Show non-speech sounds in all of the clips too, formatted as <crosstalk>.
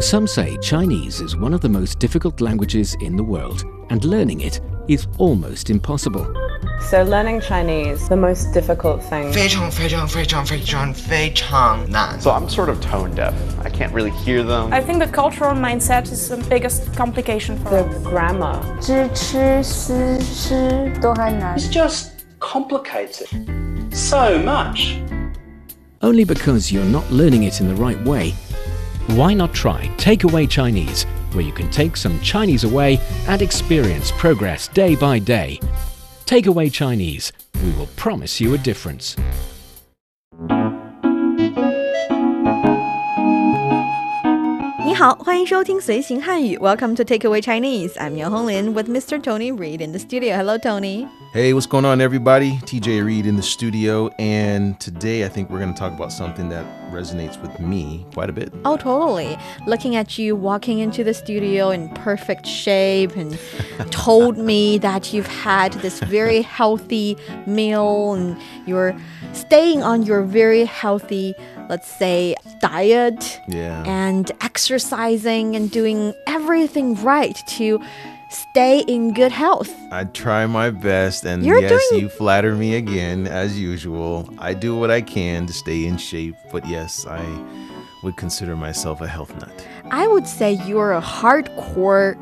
Some say Chinese is one of the most difficult languages in the world, and learning it is almost impossible. So learning Chinese, the most difficult thing. 非常非常非常非常非常难。 So I'm sort of tone deaf. I can't really hear them. I think the cultural mindset is the biggest complication for The us. grammar. 知吃思诗都很难。 It's just complicated so much. Only because you're not learning it in the right way. why not try Takeaway Chinese, where you can take some Chinese away and experience progress day by day. Takeaway Chinese, we will promise you a difference. Welcome to Takeaway Chinese. I'm Niu Honglin with Mr. Tony Reid in the studio. Hello, Tony. Hey, what's going on, everybody? TJ Reed in the studio, and today I think we're going to talk about something that resonates with me quite a bit. Oh, totally. Looking at you walking into the studio in perfect shape and <laughs> told me that you've had this very <laughs> healthy meal and you're staying on your very healthy, let's say, diet Yeah. and exercising and doing everything right to stay in good health. I try my best, and You're yes, doing- you flatter me again, as usual. I do what I can to stay in shape, but yes, I would consider myself a health nut. I would say you're a hardcore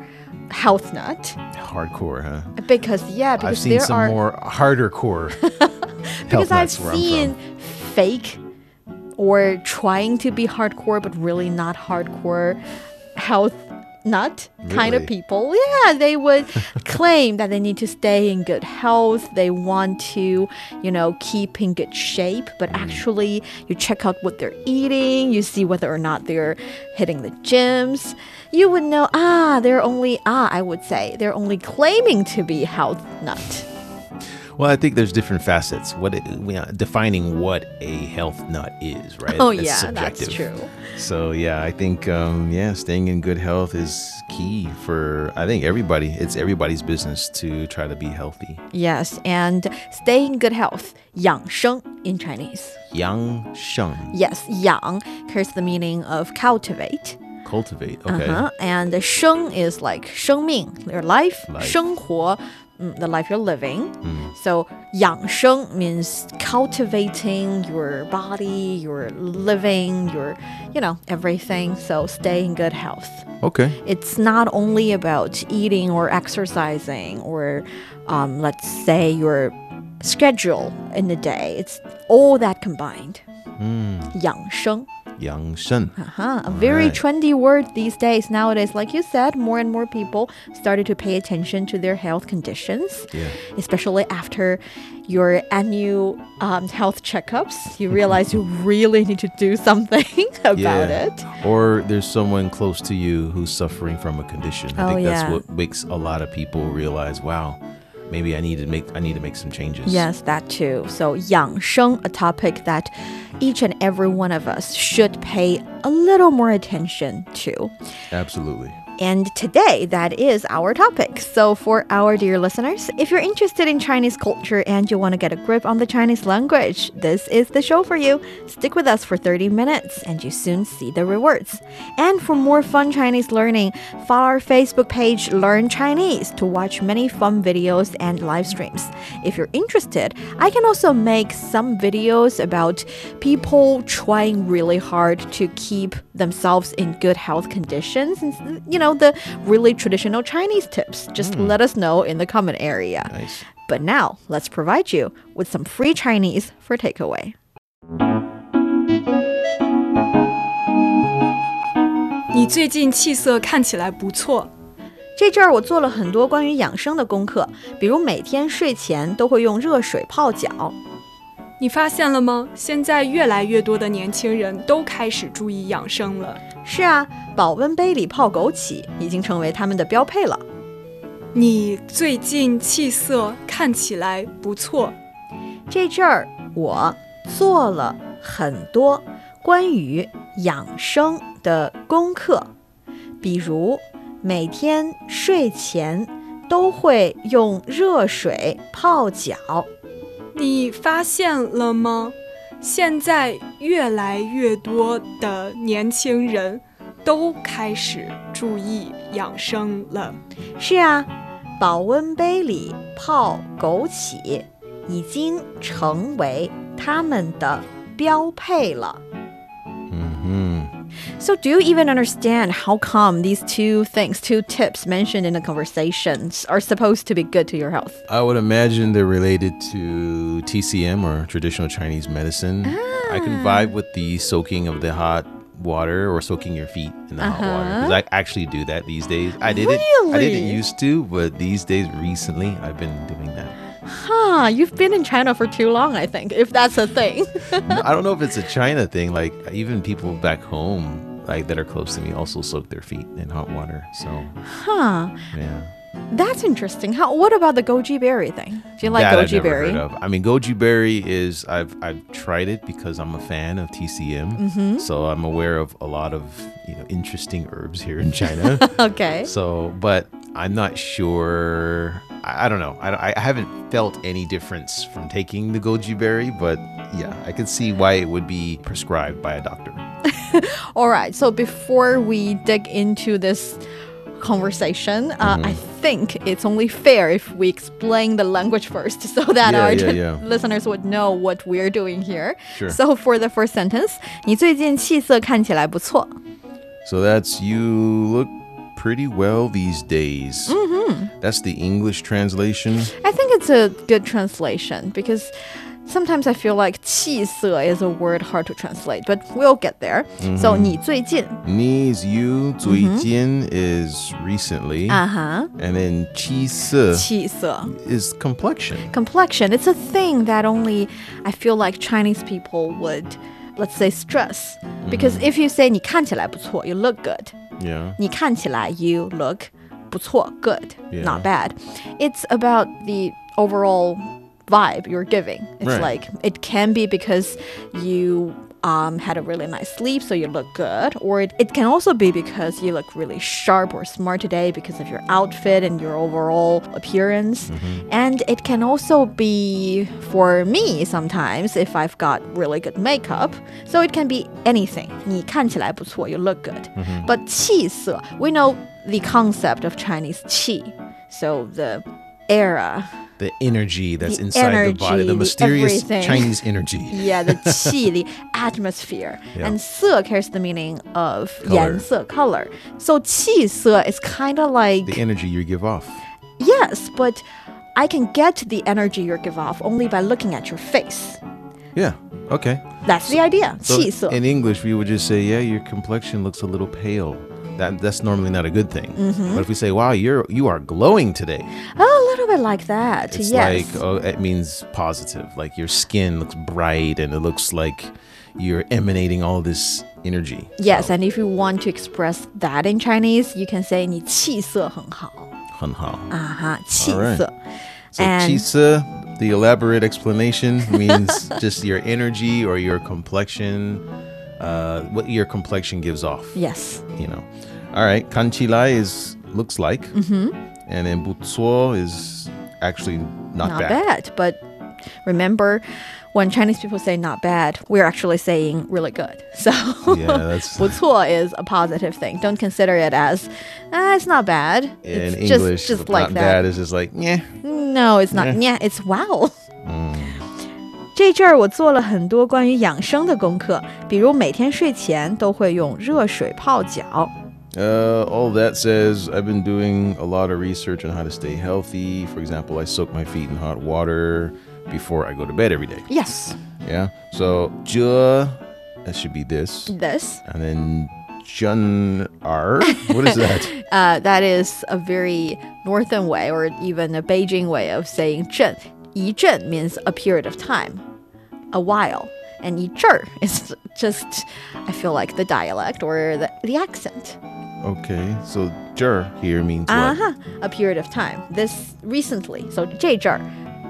health nut Hardcore, huh? because yeah, because I've seen there some are more harder core. <laughs> because health I've nuts where I'm seen fake or trying to be hardcore but really not hardcore health nut kind of people. Yeah, they would <laughs> claim that they need to stay in good health. They want to, you know, keep in good shape, but Mm. actually you check out what they're eating, you see whether or not they're hitting the gyms. You would know, ah, they're only ah, I would say, they're only claiming to be health nut. Well, I think there's different facets. What it, we are defining what a health nut is, right? Oh It's yeah, that's subjective. true. So yeah, I think um, yeah, staying in good health is key for I think everybody. It's everybody's business to try to be healthy. Yes, and stay in good health, 养生 in Chinese. Yang sheng, Yes, 养 carries the meaning of cultivate. cultivate. Okay. Uh-huh. And the 生 is like 生命, your life, Life. 生活, mm, the life you're living. Mm. So 养生 means cultivating your body, your living, your, you know, everything. So stay in good health. Okay. It's not only about eating or exercising or, um, let's say, your schedule in the day. It's all that combined. Mm. 养生. Yang shen. Uh-huh. A very Alright. trendy word these days. Nowadays, like you said, more and more people started to pay attention to their health conditions, Yeah. especially after your annual um, health checkups. You realize you <laughs> really need to do something <laughs> about yeah. it. Or there's someone close to you who's suffering from a condition. I Oh, think that's yeah. what makes a lot of people realize, wow, maybe I need to make I need to make some changes. Yes, that too. So 养生, a topic that each and every one of us should pay a little more attention to. Absolutely. And today, that is our topic. So, for our dear listeners, if you're interested in Chinese culture and you want to get a grip on the Chinese language, this is the show for you. Stick with us for 30 minutes and you soon see the rewards. And for more fun Chinese learning, follow our Facebook page, Learn Chinese, to watch many fun videos and live streams. If you're interested, I can also make some videos about people trying really hard to keep themselves in good health conditions you know, the really traditional Chinese tips. Just let us know in the comment area. Nice. But now, let's provide you with some free Chinese for takeaway. 你最近气色看起来不错。这阵儿我做了很多关于养生的功课，比如每天睡前都会用热水泡脚。 你发现了吗？现在越来越多的年轻人都开始注意养生了。是啊，保温杯里泡枸杞已经成为他们的标配了。你最近气色看起来不错。这阵儿我做了很多关于养生的功课，比如每天睡前都会用热水泡脚。你发现了吗？现在越来越多的年轻人都开始注意养生了。是啊，保温杯里泡枸杞已经成为他们的标配了。So, do you even understand how come these two things, two tips mentioned in the conversations, are supposed to be good to your health? I would imagine they're related to TCM or traditional Chinese medicine. I can ah. vibe with the soaking of the hot water or soaking your feet in the hot water because uh-huh. I actually do that these days. I didn't. I didn't used to, but these days, recently, I've been doing that. Huh, you've been in China for too long, I think, if that's a thing. <laughs> I don't know if it's a China thing. Like even people back home, like that are close to me, also soak their feet in hot water. So huh, yeah. that's interesting. How? What about the goji berry thing? Do you like that I've goji never berry? heard of. I mean, goji berry is I've I've tried it because I'm a fan of TCM, Mm-hmm. so I'm aware of a lot of you know interesting herbs here in China. <laughs> Okay. so, but I'm not sure. I, I don't know. I, I haven't felt any difference from taking the goji berry, but yeah, I can see why it would be prescribed by a doctor. <laughs> All right. So before we dig into this conversation, uh, Mm-hmm. I think it's only fair if we explain the language first <laughs> so that Yeah, our yeah, <laughs> yeah. listeners would know what we're doing here. Sure. So for the first sentence, 你最近气色看起来不错。 So that's you look pretty well these days. Mm-hmm. That's the English translation. I think it's a good translation because sometimes I feel like 气色 is a word hard to translate, but we'll get there. Mm-hmm. So 你最近 Knees you, Mm-hmm. 最近 is recently. uh-huh. And then 气色气色 is complexion. complexion. It's a thing that only I feel like Chinese people would, let's say, stress. Because if you say 你看起来不错, you look good. Yeah. 你看起来 you look 不错, good, Yeah. not bad. It's about the overall vibe you're giving. It's Right. like it can be because you um, had a really nice sleep, so you look good, or it, it can also be because you look really sharp or smart today because of your outfit and your overall appearance. And it can also be for me sometimes if I've got really good makeup. So it can be anything. 你看起来不错, you look good. But 气色, we know the concept of Chinese qi. So the era The energy that's The inside the body, energy, the the mysterious everything. Chinese energy. <laughs> Yeah, the qi, <laughs> the atmosphere. Yeah. And 色 carries the meaning of Color. 颜色, color. So 气色 is kind of like The energy you give off. yes, but I can get the energy you give off only by looking at your face. Yeah. Okay. That's the idea. So 气色. in English, we would just say, "Yeah, your complexion looks a little pale." That that's normally not a good thing. Mm-hmm. But if we say, "Wow, you're you are glowing today," a little bit like that. it's yes. like oh, it means positive. Like your skin looks bright and it looks like you're emanating all this energy. yes, So, and if you want to express that in Chinese, you can say 你气色很好.很好. Uh-huh, 气 All right.色. So And- chisa, the elaborate explanation means <laughs> just your energy or your complexion, uh, what your complexion gives off. Yes. You know. All right. Kanchilai is looks like, mm-hmm. and then butsuo is actually not, bad. not bad. But remember, when Chinese people say not bad, we're actually saying really good. <laughs> So Yeah, that's <laughs> 不错 is a positive thing. Don't consider it as ah, it's not bad. in it's English. just, just not like bad that. is just like yeah. No, it's not. Yeah. Yeah, it's wow. 这阵儿我做了很多关于养生的功课，比如每天睡前都会用热水泡脚。 Uh, all that says I've been doing a lot of research on how to stay healthy. For example, I soak my feet in hot water before I go to bed every day. Yes, Yeah. So zhe, that should be this, this. and then jun r. What is that? <laughs> Uh, that is a very northern way, or even a Beijing way of saying 阵. 一阵 means a period of time, a while. And 一阵儿 <laughs> is just, I feel like the dialect or the, the accent. okay. So jur here means Uh what? huh. A period of time. This recently. So 这阵儿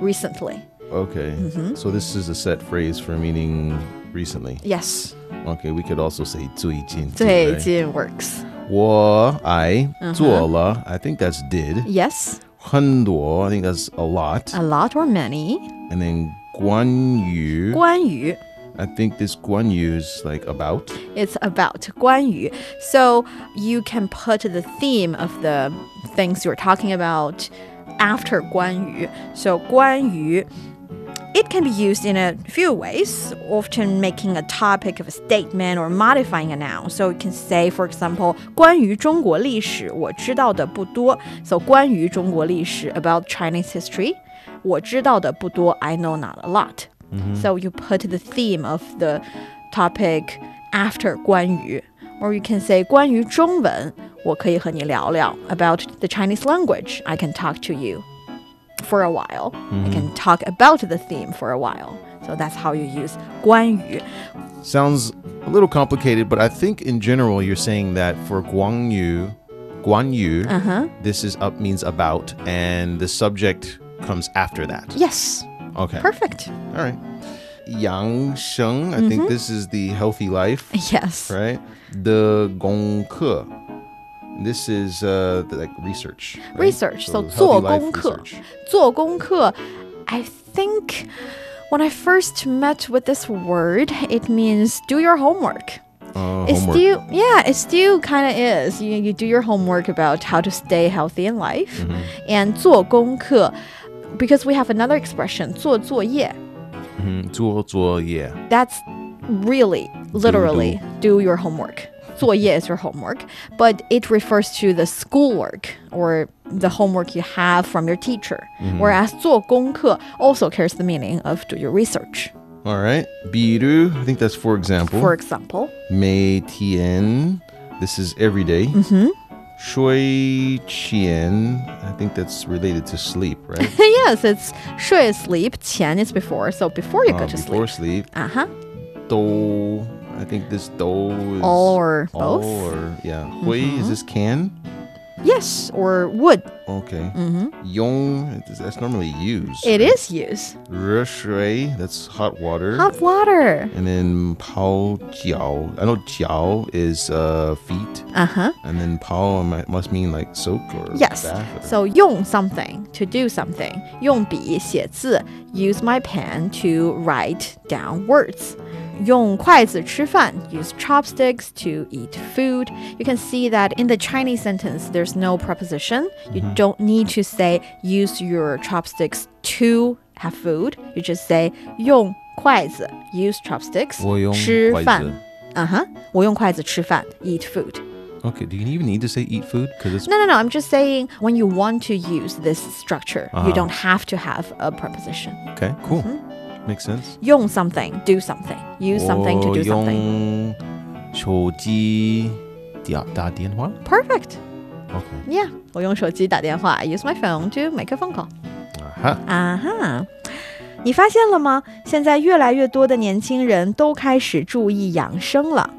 recently. Okay. Mm-hmm. So this is a set phrase for meaning recently. Yes. Okay. We could also say 最近.最近 works. 我 I Uh-huh. 做了 I think that's did. Yes. 很多, I think that's a lot. A lot or many. And then Guan Yu. Guan Yu. I think this Guan Yu is like about. It's about Guan Yu. So you can put the theme of the things you're talking about after Guan Yu. So Guan Yu it can be used in a few ways, often making a topic of a statement or modifying a noun. So you can say, for example, 关于中国历史我知道的不多. So 关于中国历史 about Chinese history. 我知道的不多 I know not a lot. So you put the theme of the topic after 关于 or you can say 关于中文我可以和你聊聊 about the Chinese language. I can talk to you for a while. I can talk about the theme for a while. So that's how you use 关于. Sounds a little complicated, but I think in general you're saying that for Guang Yu, Guan Yu, Uh-huh. this is up means about, and the subject comes after that. Yes. Okay. Perfect. All right. Yang Sheng, I think this is the healthy life, Yes. right? The Gong Ke. This is uh, the, like research. right? Research. So, healthy 做 life 功课. research. 做功课. I think when I first met with this word, it means do your homework. Uh, It homework. still, yeah, it still kind of is. You, you do your homework about how to stay healthy in life. Mm-hmm. And 做功课, because we have another expression, 做作业. Mhm. 做作业. That's really, literally, do your homework. 作业 is your homework, but it refers to the schoolwork or the homework you have from your teacher. Whereas 做功课 also carries the meaning of do your research. All right. Biru, I think that's for example. For example, Mei Tian, this is every day. Mm-hmm. Shui Qian, I think that's related to sleep, right? <laughs> yes, it's 睡 sleep, 前 is before, so before you go Uh, to before sleep. sleep. Uh-huh. Do, I think this do is All or all both? or yeah. Hui is this can? Yes, or would. Okay. Yong, that's normally used. It is used. Reshui, that's hot water. Hot water. And then Pao Jiao. I know Jiao is uh, feet. Uh-huh. And then Pao mi- must mean like soak or Yes. bath. or- So 用 something to do something. 用笔写字 use my pen to write down words. 用筷子吃饭 use chopsticks to eat food. You can see that in the Chinese sentence there's no preposition. You don't need to say use your chopsticks to have food. You just say 用筷子 use chopsticks 我用吃饭筷子。 Uh-huh. 我用筷子吃饭 eat food. Okay, do you even need to say eat food? Because it's No, no, no. I'm just saying when you want to use this structure, you Uh-huh. don't have to have a preposition. okay, cool. Mm-hmm. Makes sense. 用 something, do something. Use something to do something. 我用手机打打电话。 Perfect. Okay. Yeah. 我用手机打电话 I use my phone to make a phone call. Aha. 啊哈。你发现了吗？现在越来越多的年轻人都开始注意养生了。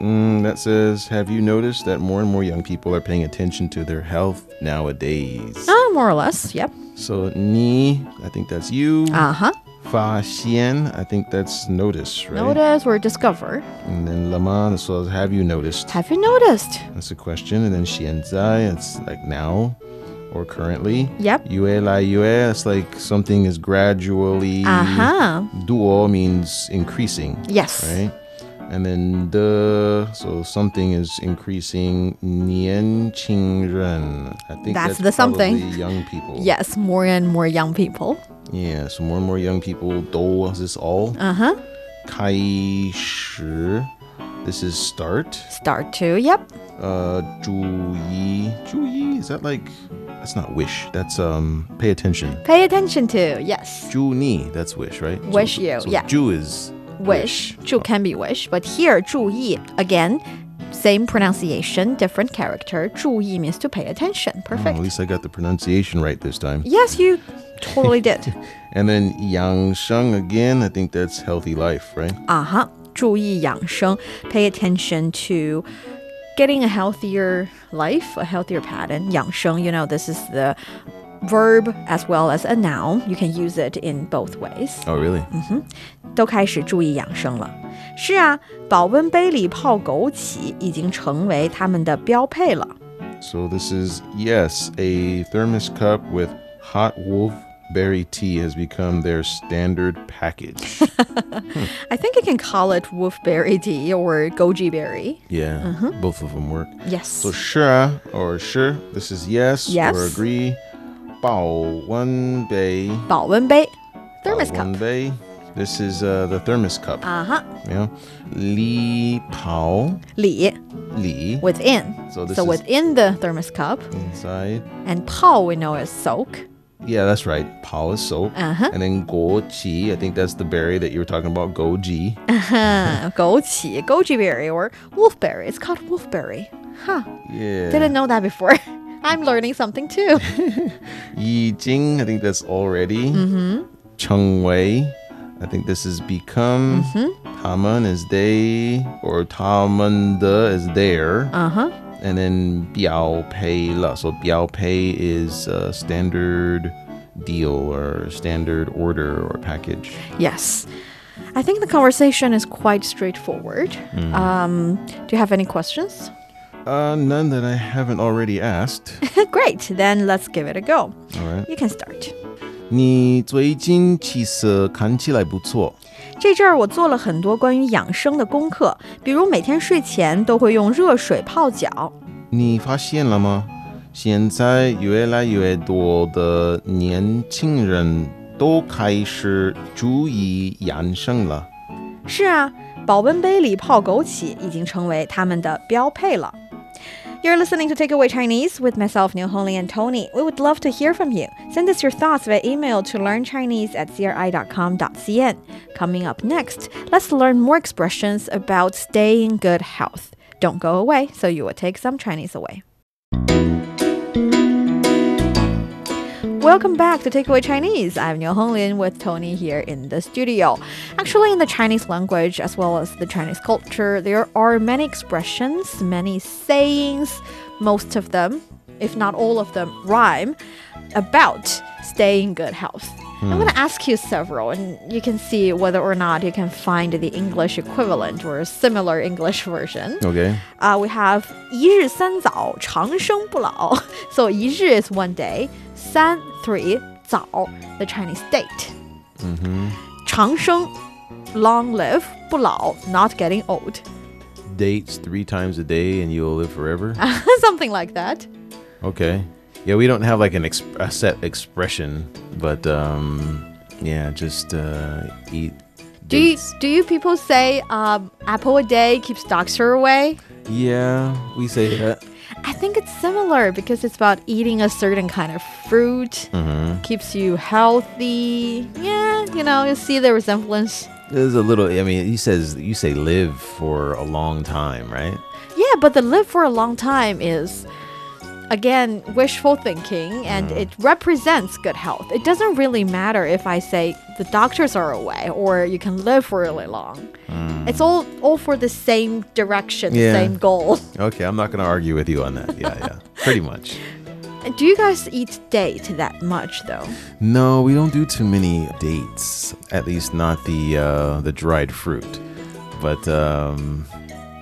Mm, that says, have you noticed that more and more young people are paying attention to their health nowadays? Ah, more or less. Yep. So, ni, I think that's you. 啊哈。 Fa xian, I think that's notice, right? Notice or discover. And then lama, this was have you noticed? Have you noticed? That's a question. And then xianzai, it's like now or currently. Yep. Yue lai yue, it's like something is gradually. Aha. Duo means increasing, Yes. right? And then the, so something is increasing. Nian qing ren. I think That's that's, the something. young people. Yes, more and more young people. Yeah, so more and more young people. Do is this all? Uh huh. Kai shi. This is start. Start to. Yep. Uh, 注意,注意, is that like, that's not wish. That's um, pay attention. Pay attention to. Yes. 注你, that's wish, right? Wish so, you, so yeah. 注 is wish. 注 can be wish, but here 注意 again, same pronunciation, different character. 注意 means to pay attention. Oh, Perfect. at least I got the pronunciation right this time. Yes, you totally did. <laughs> And then yang sheng again, I think that's healthy life, right? uh-huh. 注意养生. Pay attention to getting a healthier life, a healthier pattern. 养生, you know, this is the verb as well as a noun. You can use it in both ways. Oh, really? 都开始注意养生了。是啊，保温杯里泡枸杞已经成为他们的标配了。 So this is, yes, a thermos cup with hot wolf berry tea has become their standard package. <laughs> I think you can call it wolfberry tea or goji berry. yeah, both of them work. Yes. So sure or sure, this is yes, Yes. or agree. 保温杯,保温杯 thermos 保温 cup. 杯. This is uh, the thermos cup. Uh-huh. Yeah. 里泡,里里 within. So this so is- within the thermos cup inside. and 泡 we know is soak. Yeah, that's right. Pao is soap. Uh-huh. And then goji, I think that's the berry that you were talking about, goji. Uh-huh. <laughs> goji, goji berry or wolfberry. It's called wolfberry. Huh. Yeah. Didn't know that before. <laughs> I'm learning something too. <laughs> Yi Jing, I think that's already. Mm-hmm. Cheng Wei, I think this is become. Mm-hmm. Taman is they, or Taman is there. uh-huh And then Biao Pei La. So Biao Pei is a standard deal or standard order or package. Yes. I think the conversation is quite straightforward. Um, do you have any questions? Uh, none that I haven't already asked. <laughs> Great. Then let's give it a go. All right. You can start. 你最近气色看起来不错。 这阵儿我做了很多关于养生的功课，比如每天睡前都会用热水泡脚。你发现了吗？现在越来越多的年轻人都开始注意养生了。是啊，保温杯里泡枸杞已经成为他们的标配了。You're listening to Takeaway Chinese with myself, Niu Honglin and Tony. We would love to hear from you. Send us your thoughts via email to learnchinese at cri.com.cn. Coming up next, let's learn more expressions about staying good health. Don't go away, so you will take some Chinese away. Welcome back to Takeaway Chinese. I'm Niu Honglin with Tony here in the studio. Actually, in the Chinese language as well as the Chinese culture, there are many expressions, many sayings, most of them, if not all of them, rhyme about staying in good health. I'm going to ask you several, and you can see whether or not you can find the English equivalent or a similar English version. Okay. Uh, we have 一日三早长生不老. <laughs> So 一日 is one day, 三 three 早 the Chinese date. Mm-hmm. 长生 long live, 不老 not getting old. Dates three times a day and you'll live forever. Something like that. Okay. Yeah, we don't have like an exp- a set expression, but um, yeah, just uh, eat. Do you, dates. do you people say um, apple a day keeps doctor away? Yeah, we say that. I think it's similar because it's about eating a certain kind of fruit, Mm-hmm. keeps you healthy. Yeah, you know, you see the resemblance. There's a little. I mean, he says you say live for a long time, right? Yeah, but the live for a long time is again wishful thinking and it represents good health. It doesn't really matter if I say the doctors are away or you can live for really long. It's all all for the same direction, Yeah. same goal. <laughs> Okay, I'm not gonna argue with you on that. Yeah, yeah, pretty much. <laughs> Do you guys eat date that much though? No, we don't do too many dates. At least not the uh, the dried fruit. But um,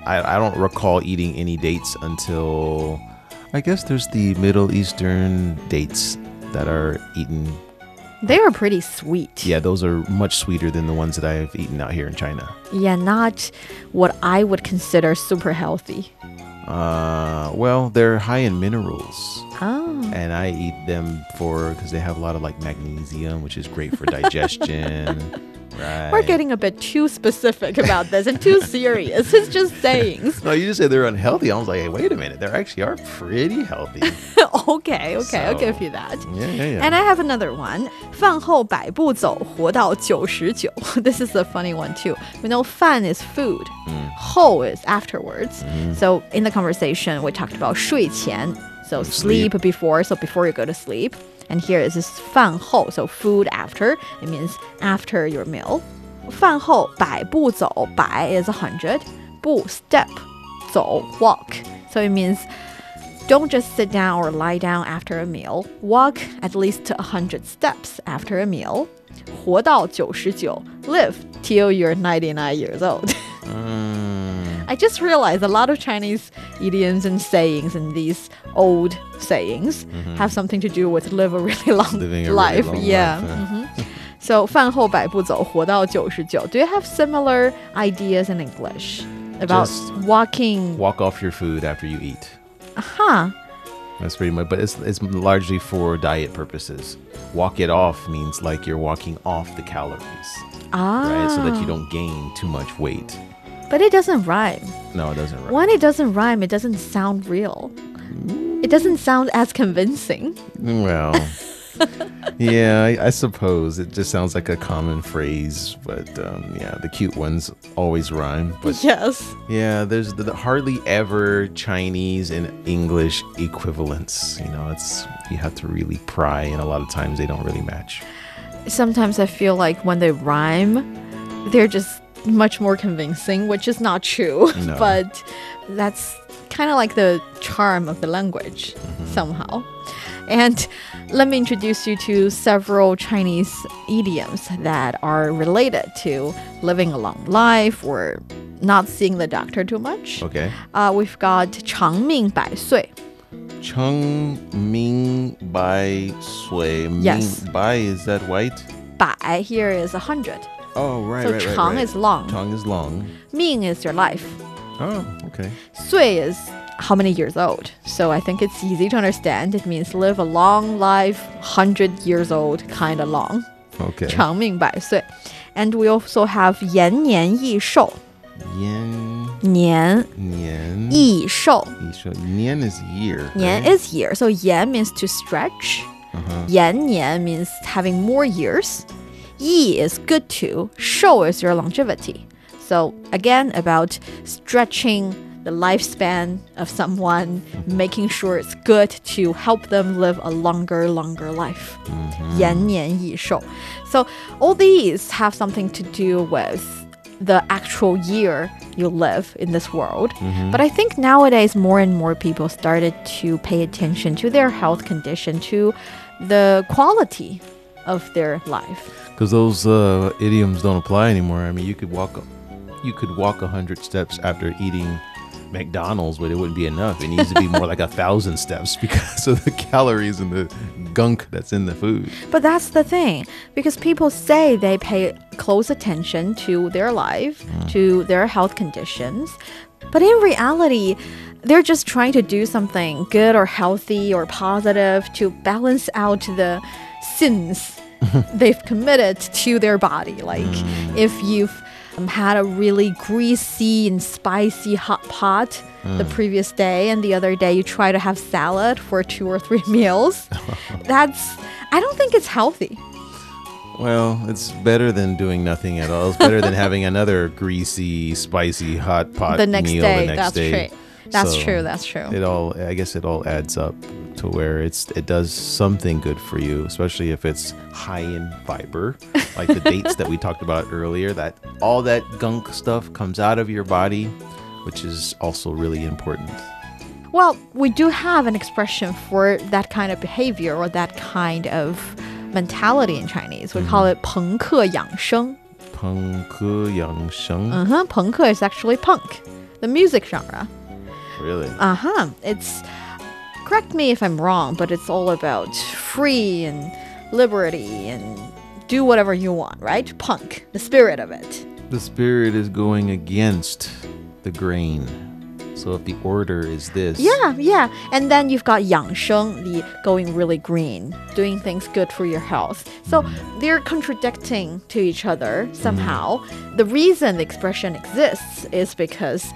I, I don't recall eating any dates until I guess there's the Middle Eastern dates that are eaten. They are pretty sweet. Yeah, those are much sweeter than the ones that I've eaten out here in China. Yeah, not what I would consider super healthy. Uh, well, they're high in minerals. Oh. and I eat them for because they have a lot of like magnesium, which is great for digestion. <laughs> right. We're getting a bit too specific about this and too serious. It's just sayings. <laughs> No, you just said they're unhealthy. I was like, hey, wait a minute, they actually are pretty healthy. <laughs> okay, okay, I'll give So- you that. Yeah, yeah, yeah. And I have another one. 饭后百步走，活到九十九. <laughs> This is a funny one too. We know 饭 is food. 后 is afterwards. So in the conversation, we talked about 睡前. So sleep. Sleep. before, so before you go to sleep. And here is this 饭后, so food after. It means after your meal. 饭后百步走，百 is a hundred. 步 step, 走 walk. So it means don't just sit down or lie down after a meal. Walk at least a hundred steps after a meal. 活到九十九 live till you're 99 years old. <laughs> Mm, I just realized a lot of Chinese idioms and sayings and these old sayings have something to do with live a really <laughs> long Mm-hmm. Living a really life. long yeah. life, mhm. So 饭后百步走，活到九十九. Do you have similar ideas in English about Just walking? Walk off your food after you eat. Huh. That's pretty much, but it's, it's largely for diet purposes. Walk it off means like you're walking off the calories, Ah. right? So that you don't gain too much weight. But it doesn't rhyme. No, it doesn't rhyme. When it doesn't rhyme, it doesn't sound real. It doesn't sound as convincing. Well, <laughs> yeah, I, I suppose it just sounds like a common phrase, but um, yeah, the cute ones always rhyme. But Yes. yeah, there's the, the hardly ever Chinese and English equivalents. You know, it's you have to really pry, and a lot of times they don't really match. Sometimes I feel like when they rhyme, they're just much more convincing, which is not true. <laughs> No. but that's kind of like the charm of the language somehow. And let me introduce you to several Chinese idioms that are related to living a long life or not seeing the doctor too much. Okay. Uh, we've got 长命百岁. Cheng Ming Bai Sui. Ming Yes. Bai, is that white? 百 here is a hundred. Oh, right, So right, right. Chang right. is long. Chang is long. 命 is your life. Oh, okay. 岁 is how many years old. So I think it's easy to understand. It means live a long life, 100 years old, kind of long. Okay. 长命百岁. And we also have 延年益寿. Yan, 年 Nian. 益寿. Yisho- Nian is year. 年 right? is year. So 延 means to stretch. Uh-huh. 延年 means having more years. 益 is good to. 寿 is your longevity. So again, about stretching the lifespan of someone, making sure it's good to help them live a longer, longer life. 延年益寿. So all these have something to do with the actual year you live in this world. But I think nowadays more and more people started to pay attention to their health condition, to the quality of their life. Because those uh, idioms don't apply anymore. I mean, you could walk, you could walk a hundred steps after eating McDonald's, but it wouldn't be enough. It needs to be more like a <laughs> thousand steps because of the calories and the gunk that's in the food. But that's the thing, because people say they pay close attention to their life, to their health conditions. But in reality, they're just trying to do something good or healthy or positive to balance out the sins they've committed to their body. Like if you've um, had a really greasy and spicy hot pot the previous day, and the other day you try to have salad for two or three <laughs> meals, that's, I don't think it's healthy. Well, it's better than doing nothing at all. It's better than having <laughs> another greasy, spicy, hot pot the next meal day. the next that's day. true. That's So true. That's true. It all, I guess, it all adds up to where it's it does something good for you, especially if it's high in fiber, <laughs> like the dates that we talked about earlier. That all that gunk stuff comes out of your body, which is also really important. Well, we do have an expression for that kind of behavior or that kind of mentality in Chinese. We call it 朋克养生.朋克养生, Uh-huh. 朋克 is actually punk, the music genre. really? Uh-huh. It's correct me if I'm wrong, but it's all about free and liberty and do whatever you want, right? Punk, the spirit of it. The spirit is going against the grain. So if the order is this, Yeah, yeah. And then you've got 养生, the going really green, doing things good for your health. So mm-hmm. they're contradicting to each other mm-hmm. somehow. The reason the expression exists is because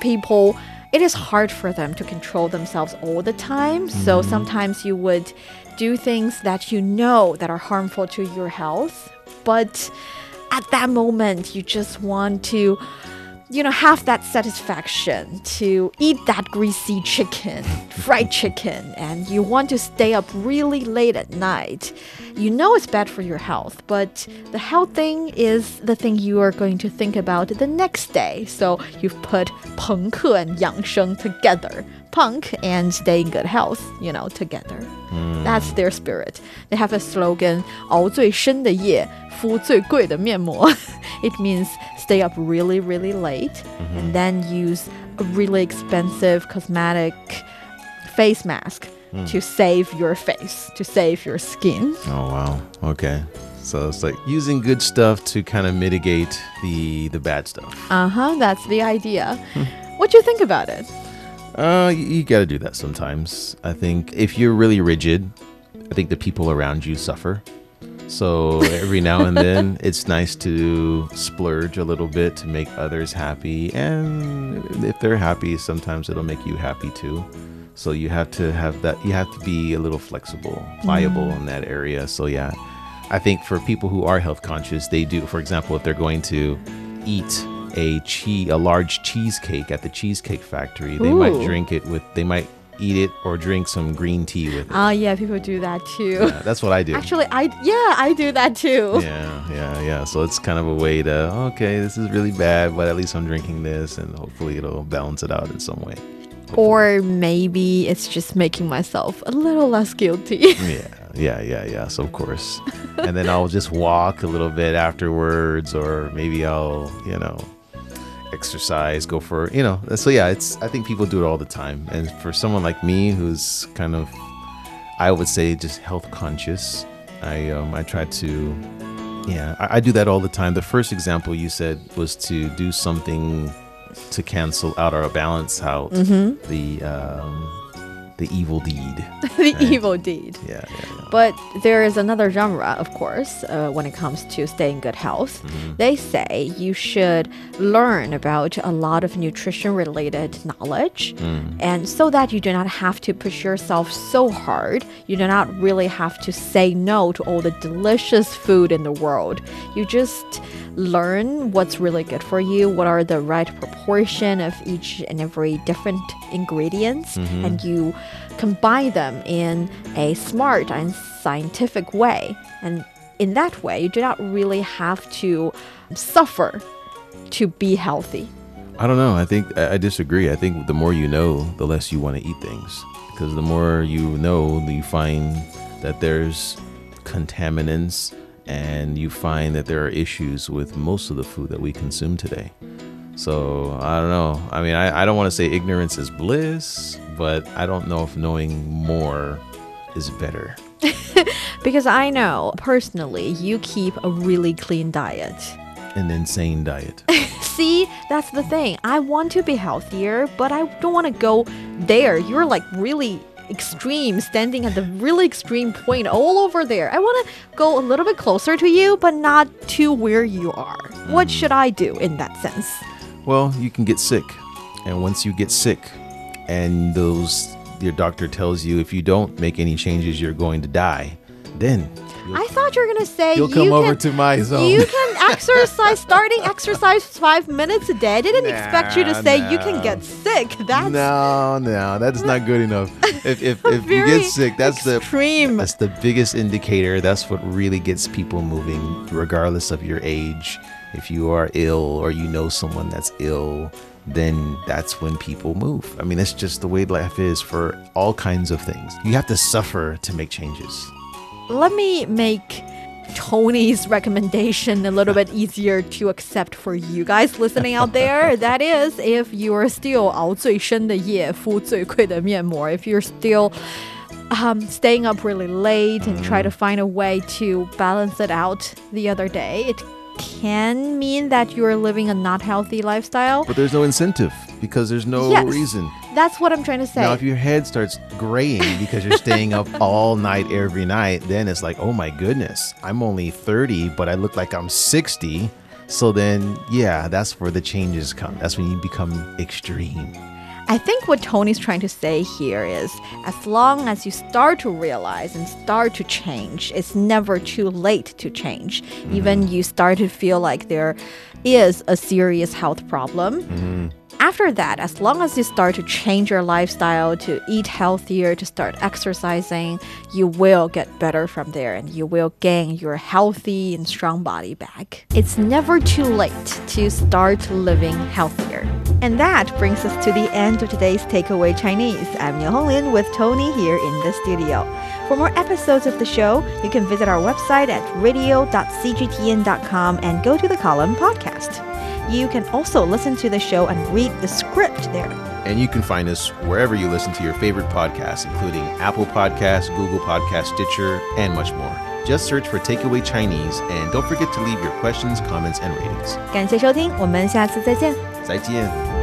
people it is hard for them to control themselves all the time. So mm-hmm. sometimes you would do things that you know that are harmful to your health, but at that moment you just want to you know, have that satisfaction to eat that greasy chicken, <laughs> fried chicken, and you want to stay up really late at night. You know it's bad for your health, but the health thing is the thing you are going to think about the next day. So you've put 朋克 and 养生 together. punk and stay in good health, you know, together. That's their spirit. They have a slogan, 熬最深的夜，敷最贵的面膜. <laughs> it means stay up really, really late and then use a really expensive cosmetic face mask to save your face, to save your skin. Oh wow. Okay. So it's like using good stuff to kind of mitigate the the bad stuff. Uh huh, that's the idea. what do you think about it? Uh, you, you got to do that sometimes. I think if you're really rigid, I think the people around you suffer. So every now and then, <laughs> it's nice to splurge a little bit to make others happy, and if they're happy, sometimes it'll make you happy too. So you have to have that. You have to be a little flexible, pliable in that area. So yeah, I think for people who are health conscious, they do. For example, if they're going to eat a cheese, a large cheesecake at the cheesecake factory, they might drink it with. They might eat it or drink some green tea with it. Ah, yeah, people do that too. Yeah, that's what I do. Actually, I yeah, I do that too. yeah, yeah, yeah. So it's kind of a way to okay, this is really bad, but at least I'm drinking this, and hopefully it'll balance it out in some way. Or maybe it's just making myself a little less guilty. <laughs> Yeah, yeah, yeah, yeah. So of course, and then I'll just walk a little bit afterwards, or maybe I'll, you know, exercise, go for, you know. So yeah, it's. I think people do it all the time, and for someone like me who's kind of, I would say, just health conscious, I um I try to, yeah, I, I do that all the time. The first example you said was to do something to cancel out or balance out the um the evil deed. <laughs> the Right. evil deed. Yeah, yeah, yeah. But there is another genre, of course, uh, when it comes to staying good health. They say you should learn about a lot of nutrition related knowledge. And so that you do not have to push yourself so hard, you do not really have to say no to all the delicious food in the world. You just learn what's really good for you, what are the right proportion of each and every different ingredients, mm-hmm. and you combine them in a smart and scientific way. And in that way, you do not really have to suffer to be healthy. I don't know. I think I I disagree. I think the more you know, the less you want to eat things. Because the more you know, you find that there's contaminants and you find that there are issues with most of the food that we consume today. So I don't know. I mean, I, I don't want to say ignorance is bliss, but I don't know if knowing more is better. <laughs> Because I know personally, you keep a really clean diet. An insane diet. <laughs> See, that's the thing. I want to be healthier, but I don't want to go there. You're like really extreme, standing at the really extreme point all over there. I want to go a little bit closer to you, but not to where you are. What hmm. should I do in that sense? Well, you can get sick. And once you get sick and those your doctor tells you if you don't make any changes you're going to die, then I thought you were gonna say you'll you over can, to my zone. You can exercise, starting exercise five minutes a day. I didn't expect you to Nah, say you can get sick. That's no, no, that's not good enough. If if, <laughs> if you get sick, that's extreme. the that's the biggest indicator. That's what really gets people moving, regardless of your age. If you are ill or you know someone that's ill, then that's when people move. I mean, that's just the way life is for all kinds of things. You have to suffer to make changes Let me make Tony's recommendation a little bit easier to accept for you guys listening out there. That <laughs> is, if you are still 熬最深的夜，敷最贵的面膜. If you're still um, staying up really late and try to find a way to balance it out the other day, it can mean that you're living a not healthy lifestyle. But there's no incentive because there's no Yes. reason. That's what I'm trying to say. Now, if your head starts graying because you're staying up <laughs> all night every night, then it's like, oh my goodness, I'm only 30, but I look like I'm 60. So then, yeah, that's where the changes come. That's when you become extreme. I think what Tony's trying to say here is as long as you start to realize and start to change, it's never too late to change. Even mm-hmm. you start to feel like there is a serious health problem. Mm-hmm. After that, as long as you start to change your lifestyle, to eat healthier, to start exercising, you will get better from there and you will gain your healthy and strong body back. It's never too late to start living healthier. And that brings us to the end of today's Takeaway Chinese. I'm Niu Honglin with Tony here in the studio. For more episodes of the show, you can visit our website at radio.cgtn.com and go to the column podcast. You can also listen to the show and read the script there. And you can find us wherever you listen to your favorite podcasts, including Apple Podcasts, Google Podcasts, Stitcher, and much more. Just search for Takeaway Chinese and don't forget to leave your questions, comments, and ratings. 感谢收听，我们下次再见。再见。